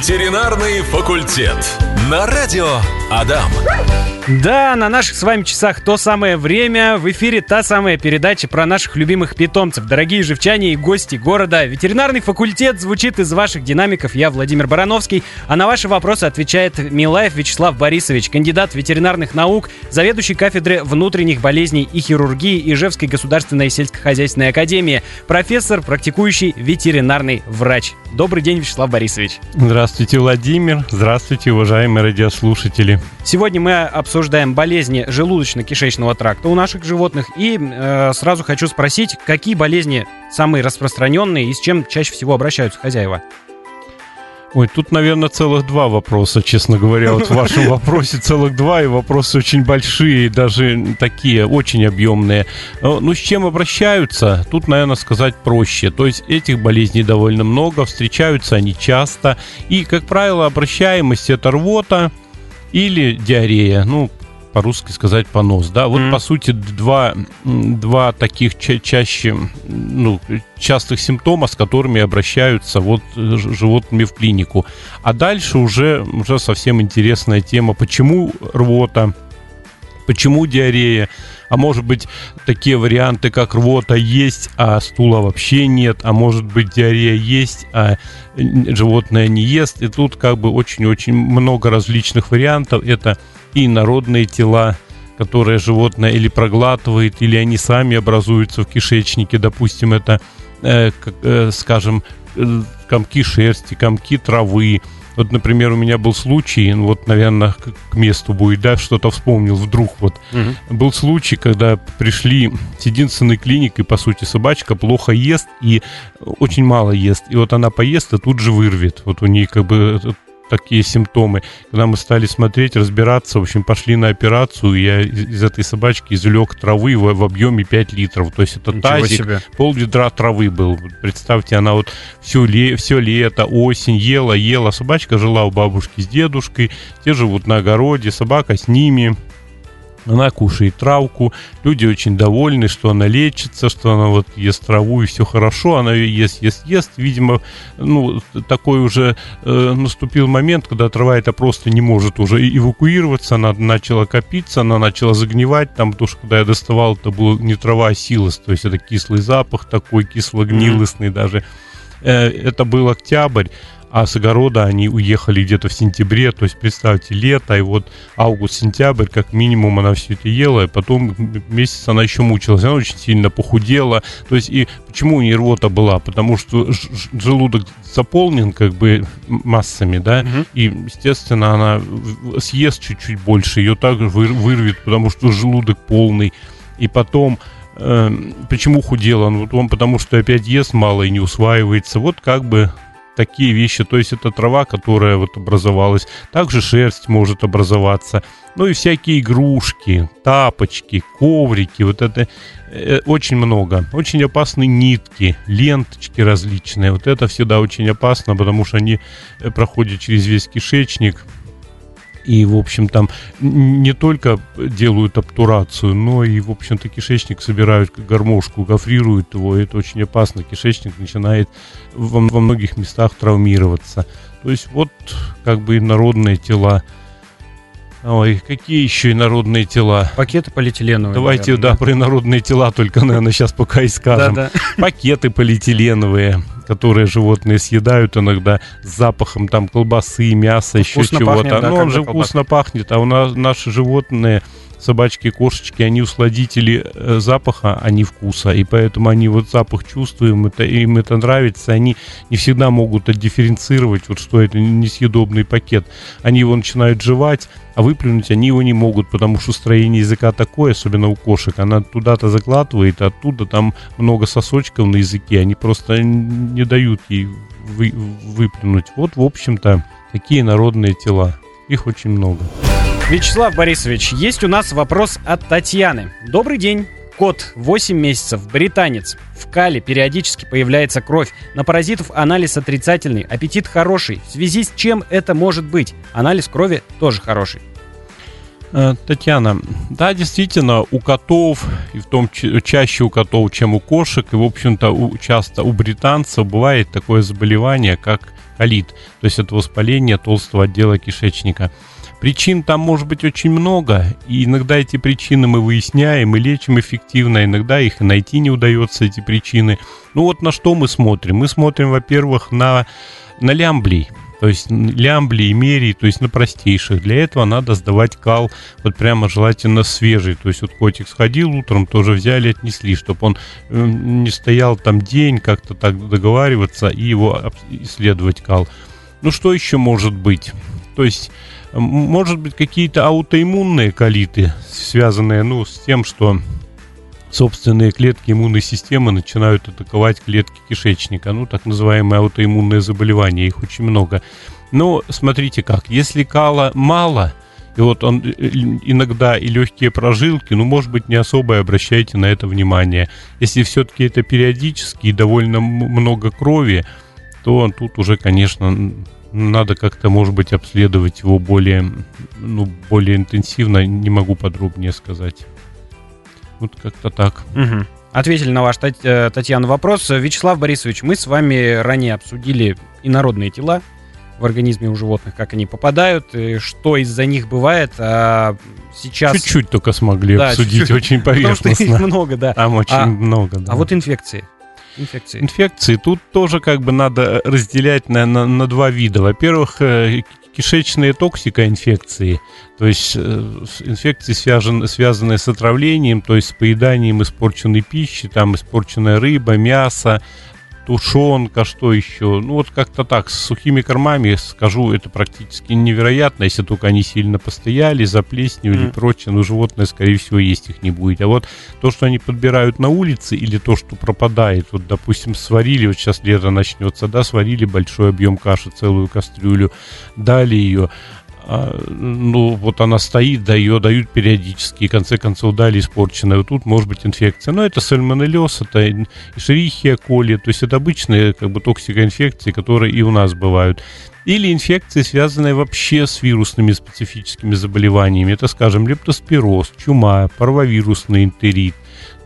Ветеринарный факультет. На радио Адам. Да, на наших с вами часах то самое время. В эфире та самая передача про наших любимых питомцев. Дорогие живчане и гости города. Ветеринарный факультет звучит из ваших динамиков. Я Владимир Барановский. А на ваши вопросы отвечает Милаев Вячеслав Борисович, кандидат ветеринарных наук, заведующий кафедры внутренних болезней и хирургии Ижевской государственной сельскохозяйственной академии, профессор, практикующий ветеринарный врач. Добрый день, Вячеслав Борисович. Здравствуйте, Владимир. Здравствуйте, уважаемые радиослушатели. Сегодня мы обсуждаем болезни желудочно-кишечного тракта у наших животных. И э, сразу хочу спросить, какие болезни самые распространенные и с чем чаще всего обращаются хозяева? Ой, тут, наверное, целых два вопроса, честно говоря. Вот в вашем вопросе целых два, и вопросы очень большие, даже такие, очень объемные. Э, ну, с чем обращаются? Тут, наверное, сказать проще. То есть этих болезней довольно много, встречаются они часто. И, как правило, обращаемость это рвота или диарея. Ну, по-русски сказать понос, да, вот mm. по сути два, два таких ча- чаще, ну, частых симптома, с которыми обращаются вот животными в клинику. А дальше уже, уже совсем интересная тема, почему рвота, почему диарея, а может быть такие варианты, как рвота есть, а стула вообще нет, а может быть диарея есть, а животное не ест, и тут как бы очень-очень много различных вариантов, это и народные тела, которые животное или проглатывает, или они сами образуются в кишечнике. Допустим, это, э, э, скажем, э, комки шерсти, комки травы. Вот, например, у меня был случай, ну, вот, наверное, к, к месту будет, да, что-то вспомнил вдруг. Вот угу. был случай, когда пришли с единственной клиникой, по сути, собачка плохо ест и очень мало ест. И вот она поест и тут же вырвет. Вот у нее как бы такие симптомы. Когда мы стали смотреть, разбираться, в общем, пошли на операцию, я из, из этой собачки извлек травы в, в объеме 5 литров. То есть это Ничего тазик, себе. пол ведра травы был. Представьте, она вот все, ле, все лето, осень ела, ела. Собачка жила у бабушки с дедушкой, те живут на огороде, собака с ними. Она кушает травку, люди очень довольны, что она лечится, что она вот ест траву и все хорошо, она ее ест, ест, ест. Видимо, ну, такой уже э, наступил момент, когда трава это просто не может уже эвакуироваться, она начала копиться, она начала загнивать, там, потому что когда я доставал, это был не трава, а силос, то есть это кислый запах такой, кисло-гнилостный mm-hmm. даже. Э, это был октябрь, а с огорода они уехали где-то в сентябре, то есть представьте, лето, и вот август-сентябрь, как минимум она все это ела, и потом месяц она еще мучилась, она очень сильно похудела, то есть и почему у нее рвота была, потому что желудок заполнен как бы массами, да, угу. и, естественно, она съест чуть-чуть больше, ее также вырвет, потому что желудок полный, и потом э, почему худела? Ну, он потому что опять ест мало и не усваивается. Вот как бы такие вещи. То есть это трава, которая вот образовалась. Также шерсть может образоваться. Ну и всякие игрушки, тапочки, коврики. Вот это э, очень много. Очень опасны нитки, ленточки различные. Вот это всегда очень опасно, потому что они э, проходят через весь кишечник и, в общем, там не только делают обтурацию, но и, в общем-то, кишечник собирают гармошку, гофрируют его, это очень опасно. Кишечник начинает во, во многих местах травмироваться. То есть вот как бы народные тела Ой, какие еще инородные тела? Пакеты полиэтиленовые. Давайте, наверное. да, про инородные тела только, наверное, сейчас пока и скажем. Да, да. Пакеты полиэтиленовые, которые животные съедают иногда с запахом там колбасы, мяса, еще чего-то. Да, ну, он же вкусно пахнет, а у нас наши животные собачки, кошечки, они усладители э, запаха, а не вкуса. И поэтому они вот запах чувствуем, это, им это нравится. Они не всегда могут отдифференцировать, вот что это несъедобный пакет. Они его начинают жевать, а выплюнуть они его не могут, потому что строение языка такое, особенно у кошек. Она туда-то закладывает, а оттуда там много сосочков на языке. Они просто не дают ей вы, выплюнуть. Вот, в общем-то, такие народные тела. Их очень много. Вячеслав Борисович, есть у нас вопрос от Татьяны. Добрый день. Кот 8 месяцев, британец. В кале периодически появляется кровь. На паразитов анализ отрицательный, аппетит хороший. В связи с чем это может быть? Анализ крови тоже хороший. Э, Татьяна, да, действительно, у котов, и в том ча- чаще у котов, чем у кошек, и, в общем-то, у- часто у британцев бывает такое заболевание, как колит, то есть это воспаление толстого отдела кишечника. Причин там может быть очень много, и иногда эти причины мы выясняем и лечим эффективно, иногда их и найти не удается, эти причины. Ну вот на что мы смотрим? Мы смотрим, во-первых, на, на лямблий, то есть лямбли и мерии, то есть на простейших. Для этого надо сдавать кал, вот прямо желательно свежий. То есть вот котик сходил утром, тоже взяли, отнесли, чтобы он не стоял там день, как-то так договариваться и его исследовать кал. Ну что еще может быть? То есть может быть какие-то аутоиммунные колиты, связанные ну, с тем, что собственные клетки иммунной системы начинают атаковать клетки кишечника. Ну, так называемые аутоиммунные заболевания, их очень много. Но смотрите как, если кала мало, и вот он э, э, иногда и легкие прожилки, ну, может быть, не особо обращайте на это внимание. Если все-таки это периодически и довольно много крови, то тут уже, конечно, надо как-то, может быть, обследовать его более, ну, более интенсивно. Не могу подробнее сказать. Вот как-то так. Мгм. Ответили на ваш, э, Татьяна, вопрос. Вячеслав Борисович, мы с вами ранее обсудили инородные тела в организме у животных, как они попадают, и что из-за них бывает. А сейчас... Чуть-чуть только смогли Да, обсудить, чуть-чуть. очень Потому что их поверхностно. много, да. Там очень А- много, да. А вот инфекции. Инфекции. Инфекции тут тоже как бы надо разделять на, на, на два вида. Во-первых, э, кишечные токсикоинфекции, то есть э, инфекции, связан- связанные с отравлением, то есть с поеданием испорченной пищи, там испорченная рыба, мясо, тушенка, что еще. Ну вот как-то так, с сухими кормами, скажу, это практически невероятно, если только они сильно постояли, заплесневели и Мгм. прочее, но животное, скорее всего, есть их не будет. А вот то, что они подбирают на улице, или то, что пропадает, вот, допустим, сварили, вот сейчас лето начнется, да, сварили большой объем каши, целую кастрюлю, дали ее, а, ну, вот она стоит, да, ее дают периодически, и в конце концов дали испорченную. Тут может быть инфекция. Но это сальмонеллез, это шерихия коли, то есть это обычные как бы токсикоинфекции, которые и у нас бывают. Или инфекции, связанные вообще с вирусными специфическими заболеваниями. Это, скажем, лептоспироз, чума, парвовирусный энтерит.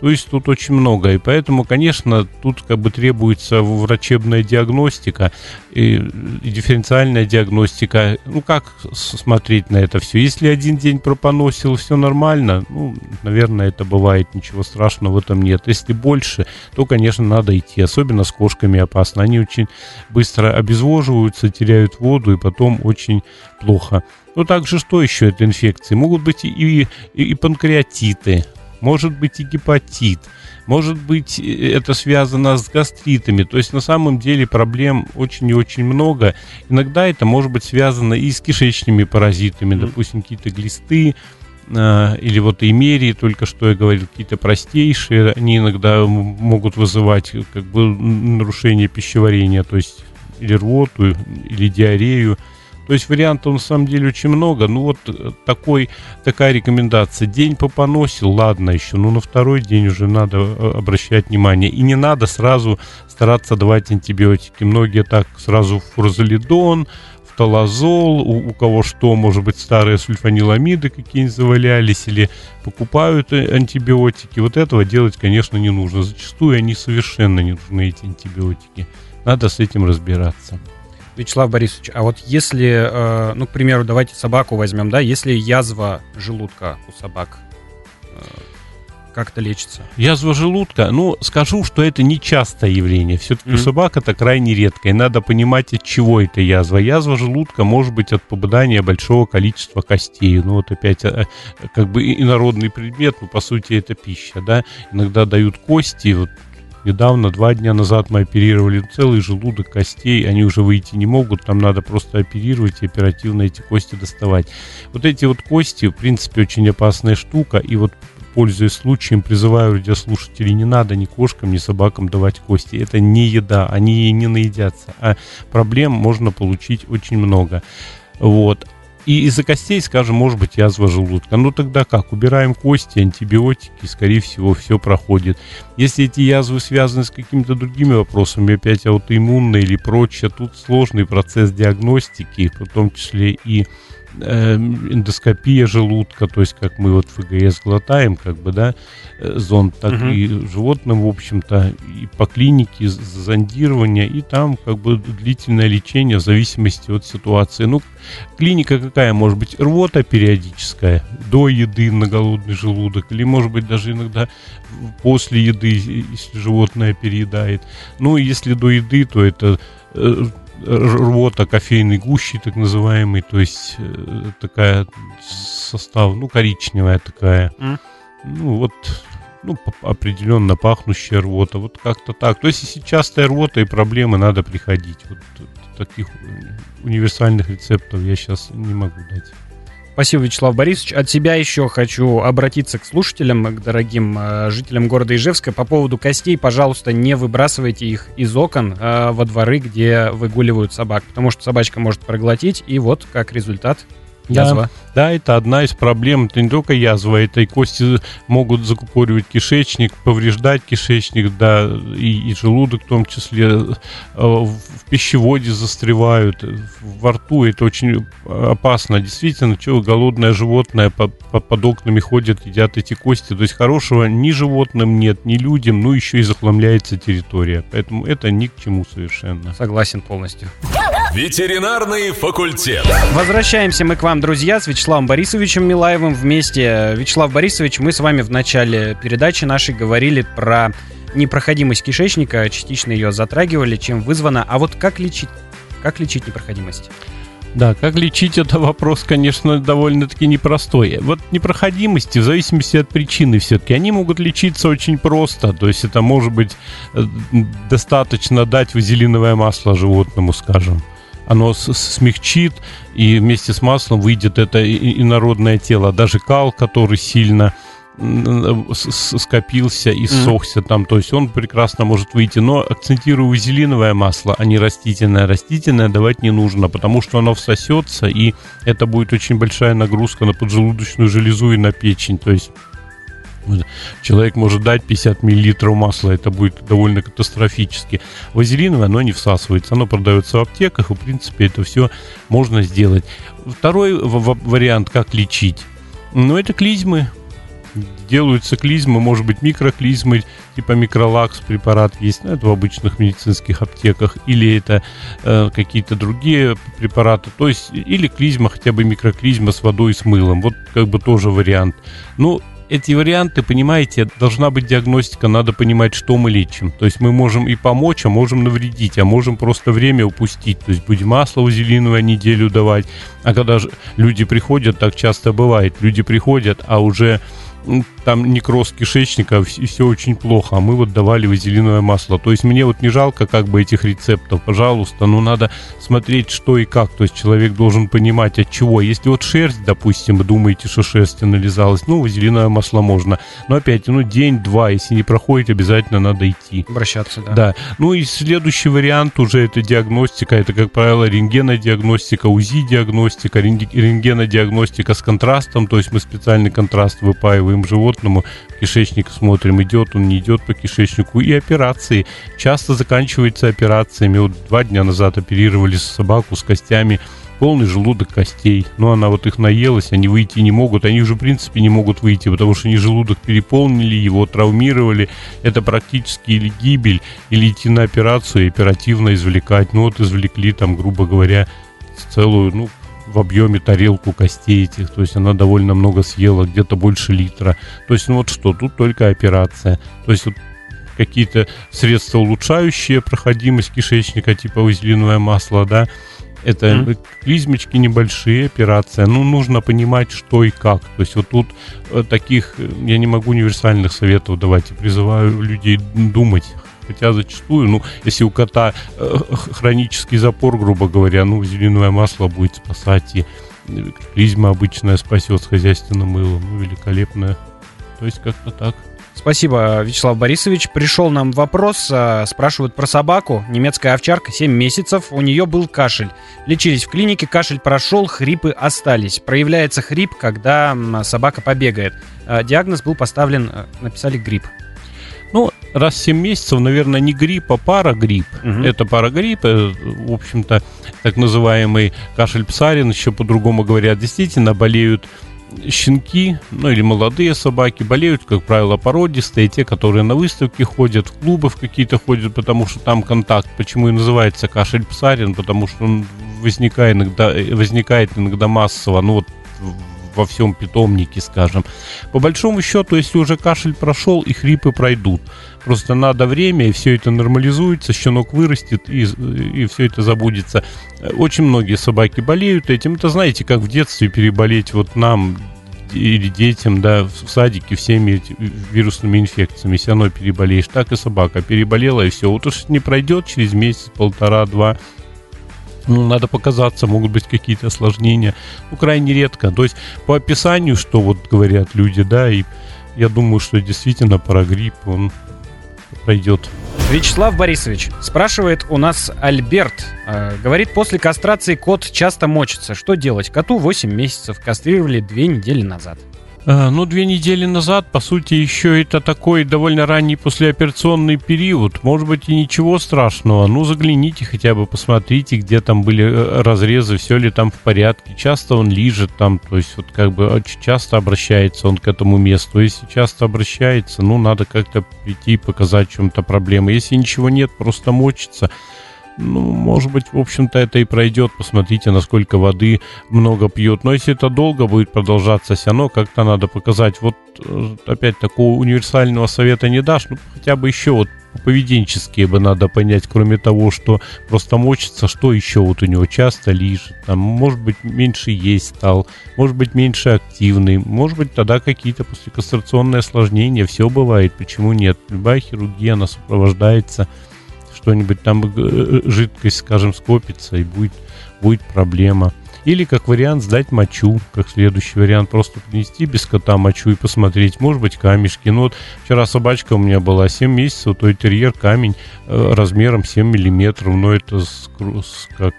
То есть тут очень много. И поэтому, конечно, тут как бы требуется врачебная диагностика и, и дифференциальная диагностика. Ну, как смотреть на это все? Если один день пропоносил, все нормально, ну, наверное, это бывает, ничего страшного в этом нет. Если больше, то, конечно, надо идти. Особенно с кошками опасно. Они очень быстро обезвоживаются, теряют воду, и потом очень плохо. Ну, также что еще это инфекции? Могут быть и, и, и панкреатиты, может быть и гепатит, может быть это связано с гастритами. То есть на самом деле проблем очень и очень много. Иногда это может быть связано и с кишечными паразитами, допустим, какие-то глисты, э, или вот имерии, только что я говорил, какие-то простейшие, они иногда могут вызывать э, как бы нарушение пищеварения, то есть или рвоту, или диарею. То есть вариантов на самом деле очень много. Ну вот э, такой, такая рекомендация. День попоносил, ладно еще, но на второй день уже надо э, обращать внимание. И не надо сразу стараться давать антибиотики. Многие так сразу фурзалидон, фталазол, у, у кого что, может быть, старые сульфаниламиды какие-нибудь завалялись, или покупают э, антибиотики. Вот этого делать, конечно, не нужно. Зачастую они совершенно не нужны, эти антибиотики. Надо с этим разбираться. Вячеслав Борисович, а вот если, э, ну, к примеру, давайте собаку возьмем, да, если язва желудка у собак, э, как это лечится? Язва желудка, ну, скажу, что это не частое явление. Все-таки у Мгм. собак это крайне редко, и надо понимать, от чего это язва. Язва желудка может быть от попадания большого количества костей. Ну, вот опять, э, как бы инородный предмет, но по сути это пища, да. Иногда дают кости, вот Недавно, два дня назад мы оперировали целый желудок костей, они уже выйти не могут, там надо просто оперировать и оперативно эти кости доставать. Вот эти вот кости, в принципе, очень опасная штука, и вот пользуясь случаем, призываю радиослушателей, не надо ни кошкам, ни собакам давать кости. Это не еда, они ей не наедятся. А проблем можно получить очень много. Вот. И из-за костей, скажем, может быть язва желудка. Ну тогда как? Убираем кости, антибиотики, скорее всего, все проходит. Если эти язвы связаны с какими-то другими вопросами, опять аутоиммунные или прочее, тут сложный процесс диагностики, в том числе и эндоскопия желудка, то есть как мы вот ФГС глотаем, как бы, да, э, зонд, так Мгм. и животным, в общем-то, и по клинике зондирование, и там как бы длительное лечение в зависимости от ситуации. Ну, клиника какая может быть? Рвота периодическая, до еды на голодный желудок, или может быть даже иногда после еды, если животное переедает. Ну, если до еды, то это э, рвота кофейной гущи, так называемый, то есть э, такая состав, ну, коричневая такая. М. Ну, вот, ну, определенно пахнущая рвота, вот как-то так. То есть, если частая рвота и проблемы, надо приходить. Вот таких универсальных рецептов я сейчас не могу дать. Спасибо, Вячеслав Борисович. От себя еще хочу обратиться к слушателям, к дорогим э, жителям города Ижевска. По поводу костей, пожалуйста, не выбрасывайте их из окон э, во дворы, где выгуливают собак, потому что собачка может проглотить, и вот как результат язва. Да, это одна из проблем. Это не только язва, это и кости могут закупоривать кишечник, повреждать кишечник, да, и, и желудок в том числе. э, В пищеводе застревают, во рту. Это очень опасно. Действительно, что голодное животное по- по- под окнами ходят, едят эти кости. То есть хорошего ни животным нет, ни людям, ну еще и захламляется территория. Поэтому это ни к чему совершенно. Согласен полностью. Ветеринарный факультет. Возвращаемся мы к вам, друзья, с Вячеславом Борисовичем Милаевым вместе. Вячеслав Борисович, мы с вами в начале передачи нашей говорили про непроходимость кишечника, частично ее затрагивали, чем вызвано. А вот как лечить? Как лечить непроходимость? Да, как лечить это вопрос, конечно, довольно-таки непростой. Вот непроходимости, в зависимости от причины все-таки, они могут лечиться очень просто. То есть это может быть э, достаточно дать вазелиновое масло животному, скажем. Оно смягчит, и вместе с маслом выйдет это инородное тело. Даже кал, который сильно с- скопился и ссохся там, то есть он прекрасно может выйти. Но акцентирую вазелиновое масло, а не растительное. Растительное давать не нужно, потому что оно всосется, и это будет очень большая нагрузка на поджелудочную железу и на печень. То есть человек может дать 50 миллилитров масла, это будет довольно катастрофически. Вазелиновое, оно не всасывается, оно продается в аптеках, и в принципе это все можно сделать. Второй вариант, как лечить, ну это клизмы. Делаются клизмы, может быть микроклизмы, типа микролакс препарат есть, ну, это в обычных медицинских аптеках, или это э, какие-то другие препараты, то есть или клизма, хотя бы микроклизма с водой и с мылом, вот как бы тоже вариант. Ну, эти варианты, понимаете, должна быть диагностика, надо понимать, что мы лечим. То есть мы можем и помочь, а можем навредить, а можем просто время упустить. То есть будем масло вазелиновое неделю давать. А когда же люди приходят, так часто бывает, люди приходят, а уже там некроз кишечника, и все очень плохо, а мы вот давали вазелиновое масло. То есть мне вот не жалко как бы этих рецептов, пожалуйста, но надо смотреть что и как. То есть человек должен понимать от чего. Если вот шерсть, допустим, вы думаете, что шерсть нализалась, ну, вазелиновое масло можно. Но опять, ну, день-два, если не проходит, обязательно надо идти. Обращаться, да. Да. Ну и следующий вариант уже это диагностика. Это, как правило, рентгенодиагностика, УЗИ-диагностика, рентге- рентгенодиагностика с контрастом. То есть мы специальный контраст выпаиваем животному, в кишечник смотрим, идет он, не идет по кишечнику. И операции. Часто заканчиваются операциями. Вот два дня назад оперировали собаку с костями полный желудок костей. Но она вот их наелась, они выйти не могут. Они уже, в принципе, не могут выйти, потому что они желудок переполнили, его травмировали. Это практически или гибель, или идти на операцию и оперативно извлекать. Ну вот извлекли там, грубо говоря, целую, ну, в объеме тарелку костей этих, то есть она довольно много съела, где-то больше литра. То есть, ну вот что, тут только операция. То есть вот какие-то средства улучшающие проходимость кишечника, типа вазелиновое масло, да, это Мгм. клизмочки небольшие, операция. Ну, нужно понимать, что и как. То есть вот тут э, таких, э, я не могу универсальных советов давать. Я призываю людей думать. Хотя зачастую, ну, если у кота э, хронический запор, грубо говоря, ну, зеленое масло будет спасать, и э, клизма обычная спасет с хозяйственным мылом. Ну, великолепно. То есть как-то так. Спасибо, Вячеслав Борисович. Пришел нам вопрос, а, спрашивают про собаку. Немецкая овчарка, 7 месяцев, у нее был кашель. Лечились в клинике, кашель прошел, хрипы остались. Проявляется хрип, когда собака побегает. А, Диагноз был поставлен, а, написали грипп. Ну, раз в 7 месяцев, наверное, не грипп, а парагрипп. Мгм. Это парагрипп, э, в общем-то, так называемый кашель псарин, еще по-другому говорят, действительно болеют щенки, ну или молодые собаки, болеют, как правило, породистые, те, которые на выставке ходят, в клубы в какие-то ходят, потому что там контакт. Почему и называется кашель псарин? Потому что он возникает иногда, э, возникает иногда массово, ну вот во всем питомнике, скажем. По большому счету, если уже кашель прошел, и хрипы пройдут. Просто надо время, и все это нормализуется, щенок вырастет, и, и все это забудется. Очень многие собаки болеют этим. Это знаете, как в детстве переболеть вот нам или детям, да, в садике всеми эти вирусными инфекциями, все равно переболеешь. Так и собака переболела, и все. Вот уж не пройдет через месяц, полтора-два, ну, надо показаться, могут быть какие-то осложнения. Ну, крайне редко. То есть, по описанию, что вот говорят люди, да, и я думаю, что действительно парагрипп, он пройдет. Вячеслав Борисович спрашивает у нас Альберт. Э, говорит, после кастрации кот часто мочится. Что делать? Коту 8 месяцев. Кастрировали 2 недели назад. А, Ну, две недели назад, по сути, еще это такой довольно ранний послеоперационный период. Может быть, и ничего страшного. Ну, загляните хотя бы, посмотрите, где там были э, разрезы, все ли там в порядке. Часто он лижет там, то есть вот как бы очень часто обращается он к этому месту. Если часто обращается, ну, надо как-то прийти и показать в чем-то проблемы. Если ничего нет, просто мочится. Ну, может быть, в общем-то, это и пройдет. Посмотрите, насколько воды много пьет. Но если это долго будет продолжаться, все равно как-то надо показать. Вот э, опять такого универсального совета не дашь. Ну, хотя бы еще вот поведенческие бы надо понять, кроме того, что просто мочится, что еще вот у него часто лежит. Там, может быть, меньше есть стал, может быть, меньше активный, может быть, тогда какие-то послекастрационные осложнения. Все бывает, почему нет? Любая хирургия, она сопровождается что-нибудь там э, жидкость, скажем, скопится и будет, будет проблема. Или как вариант сдать мочу, как следующий вариант, просто принести без кота мочу и посмотреть, может быть, камешки. Ну вот вчера собачка у меня была 7 месяцев, то и терьер камень э, размером 7 миллиметров, но это с, с- как,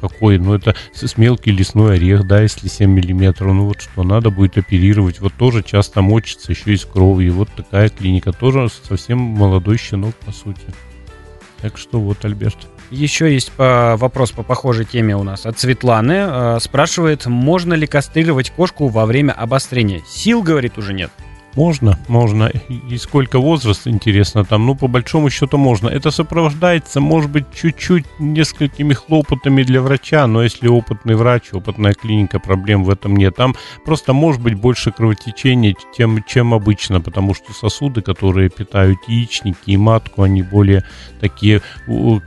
какой, ну это с, мелкий лесной орех, да, если 7 миллиметров, ну вот что, надо будет оперировать, вот тоже часто мочится, еще из крови, вот такая клиника, тоже совсем молодой щенок, по сути. Так что вот, Альберт. Еще есть по- вопрос по похожей теме у нас от Светланы. Э, спрашивает, можно ли кастрировать кошку во время обострения? Сил, говорит, уже нет. Можно, можно. И сколько возраст, интересно, там, ну, по большому счету можно. Это сопровождается, может быть, чуть-чуть несколькими хлопотами для врача, но если опытный врач, опытная клиника, проблем в этом нет. Там просто может быть больше кровотечения, чем, чем обычно, потому что сосуды, которые питают яичники и матку, они более такие,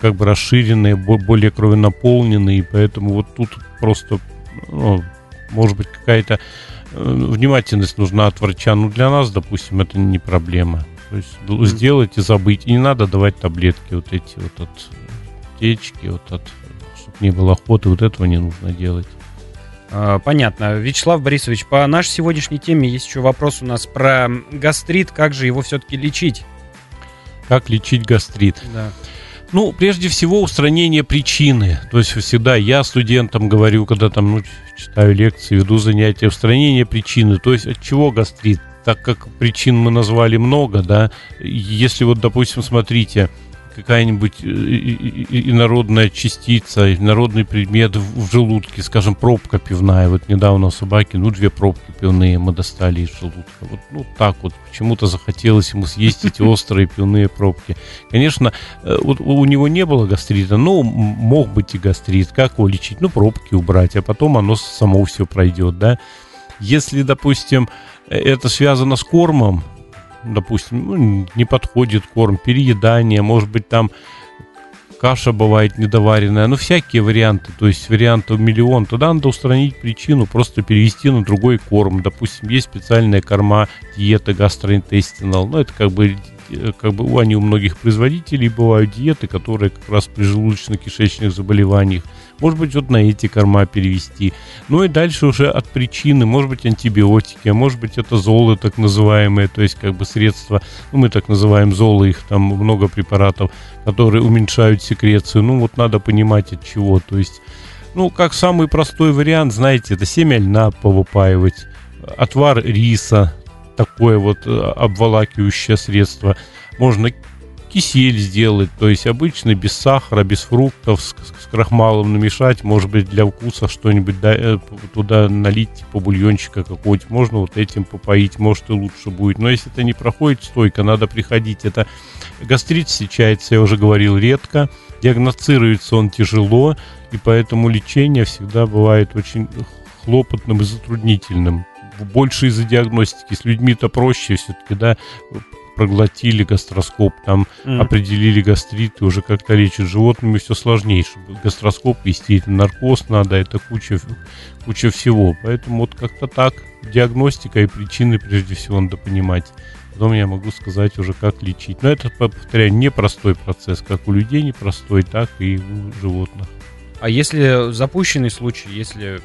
как бы расширенные, бо- более кровенаполненные, и поэтому вот тут просто, ну, может быть, какая-то внимательность нужна от врача. Ну, для нас, допустим, это не проблема. То есть д- сделать и забыть. И не надо давать таблетки вот эти вот от течки, вот от чтобы не было охоты, вот этого не нужно делать. Э, Понятно. Вячеслав Борисович, по нашей сегодняшней теме есть еще вопрос у нас про гастрит. Как же его все-таки лечить? Как лечить гастрит? Да. Ну, прежде всего, устранение причины. То есть всегда я студентам говорю, когда там ну, читаю лекции, веду занятия, устранение причины. То есть от чего гастрит? Так как причин мы назвали много, да, если вот, допустим, смотрите, какая-нибудь э, инородная частица, инородный предмет в желудке, скажем, пробка пивная. Вот недавно у собаки, ну, две пробки пивные мы достали из желудка. Вот ну, так вот, почему-то захотелось ему съесть эти острые пивные пробки. Конечно, э, вот у него не было гастрита, но м- мог быть и гастрит. Как его лечить? Ну, пробки убрать, а потом оно само все пройдет, да. Если, допустим, э, это связано с кормом, допустим, ну, не подходит корм, переедание, может быть, там каша бывает недоваренная, ну, всякие варианты, то есть вариантов миллион, тогда надо устранить причину, просто перевести на другой корм. Допустим, есть специальная корма, диета гастроинтестинал, ну, это как бы э, как бы у- они у многих производителей бывают диеты, которые как раз при желудочно-кишечных заболеваниях. Может быть, вот на эти корма перевести. Ну и дальше уже от причины, может быть, антибиотики, а может быть, это золы так называемые, то есть как бы средства, ну мы так называем золы, их там много препаратов, которые уменьшают секрецию. Ну вот надо понимать от чего, то есть ну, как самый простой вариант, знаете, это семя льна повыпаивать, отвар риса, такое вот э, обволакивающее средство. Можно кисель сделать, то есть обычный, без сахара, без фруктов, с, с крахмалом намешать, может быть, для вкуса что-нибудь да, э, туда налить, типа бульончика какого-нибудь, можно вот этим попоить, может и лучше будет. Но если это не проходит стойко, надо приходить. Это гастрит встречается, я уже говорил, редко, диагностируется он тяжело, и поэтому лечение всегда бывает очень хлопотным и затруднительным. Больше из-за диагностики. С людьми-то проще все-таки, да, проглотили гастроскоп, там mm. определили гастрит, и уже как-то лечат животными, все сложнее. Чтобы гастроскоп вести, это наркоз надо, это куча, куча всего. Поэтому вот как-то так. Диагностика и причины прежде всего надо понимать. Потом я могу сказать уже, как лечить. Но это, повторяю, непростой процесс. Как у людей непростой, так и у животных. А если запущенный случай, если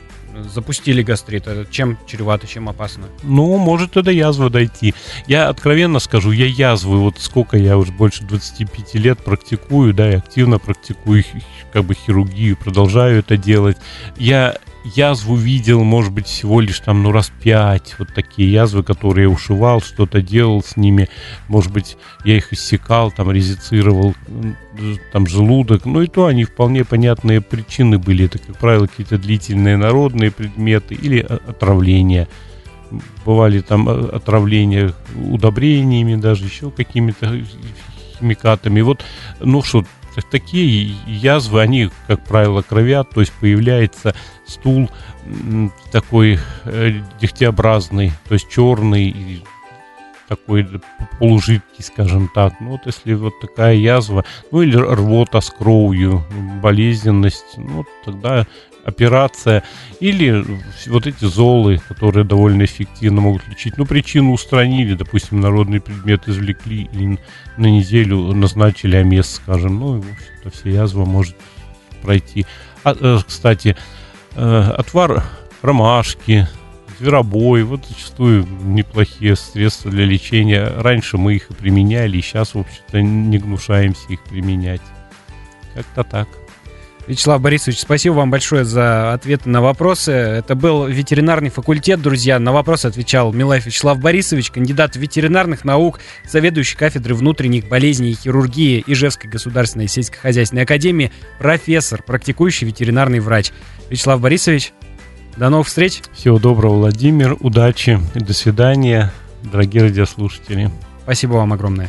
запустили гастрит, это чем чревато, чем опасно? Ну, может это язва дойти. Я откровенно скажу, я язвы, вот сколько я уже больше 25 лет практикую, да, и активно практикую как бы хирургию, продолжаю это делать. Я язву видел, может быть, всего лишь там, ну, раз пять. Вот такие язвы, которые я ушивал, что-то делал с ними. Может быть, я их иссекал, там, резицировал, там, желудок. Ну, и то они вполне понятные причины были. Это, как правило, какие-то длительные народные предметы или отравления. Бывали там э, отравления удобрениями, даже еще какими-то химикатами. Вот, ну что, такие язвы, они, как правило, кровят, то есть появляется стул такой э, дегтеобразный, то есть черный, такой полужидкий, скажем так. Ну вот если вот такая язва, ну или рвота с кровью, болезненность, ну тогда операция, или вот эти золы, которые довольно эффективно могут лечить. Ну, причину устранили, допустим, народный предмет извлекли и на неделю назначили омес, скажем. Ну, в общем-то, вся язва может пройти. А, э, кстати, э, отвар ромашки, зверобой, вот зачастую неплохие средства для лечения. Раньше мы их и применяли, и сейчас, в общем-то, не гнушаемся их применять. Как-то так. Вячеслав Борисович, спасибо вам большое за ответы на вопросы. Это был ветеринарный факультет, друзья. На вопросы отвечал Милаев Вячеслав Борисович, кандидат ветеринарных наук, заведующий кафедрой внутренних болезней и хирургии Ижевской государственной сельскохозяйственной академии, профессор, практикующий ветеринарный врач. Вячеслав Борисович, до новых встреч. Всего доброго, Владимир. Удачи и до свидания, дорогие радиослушатели. Спасибо вам огромное.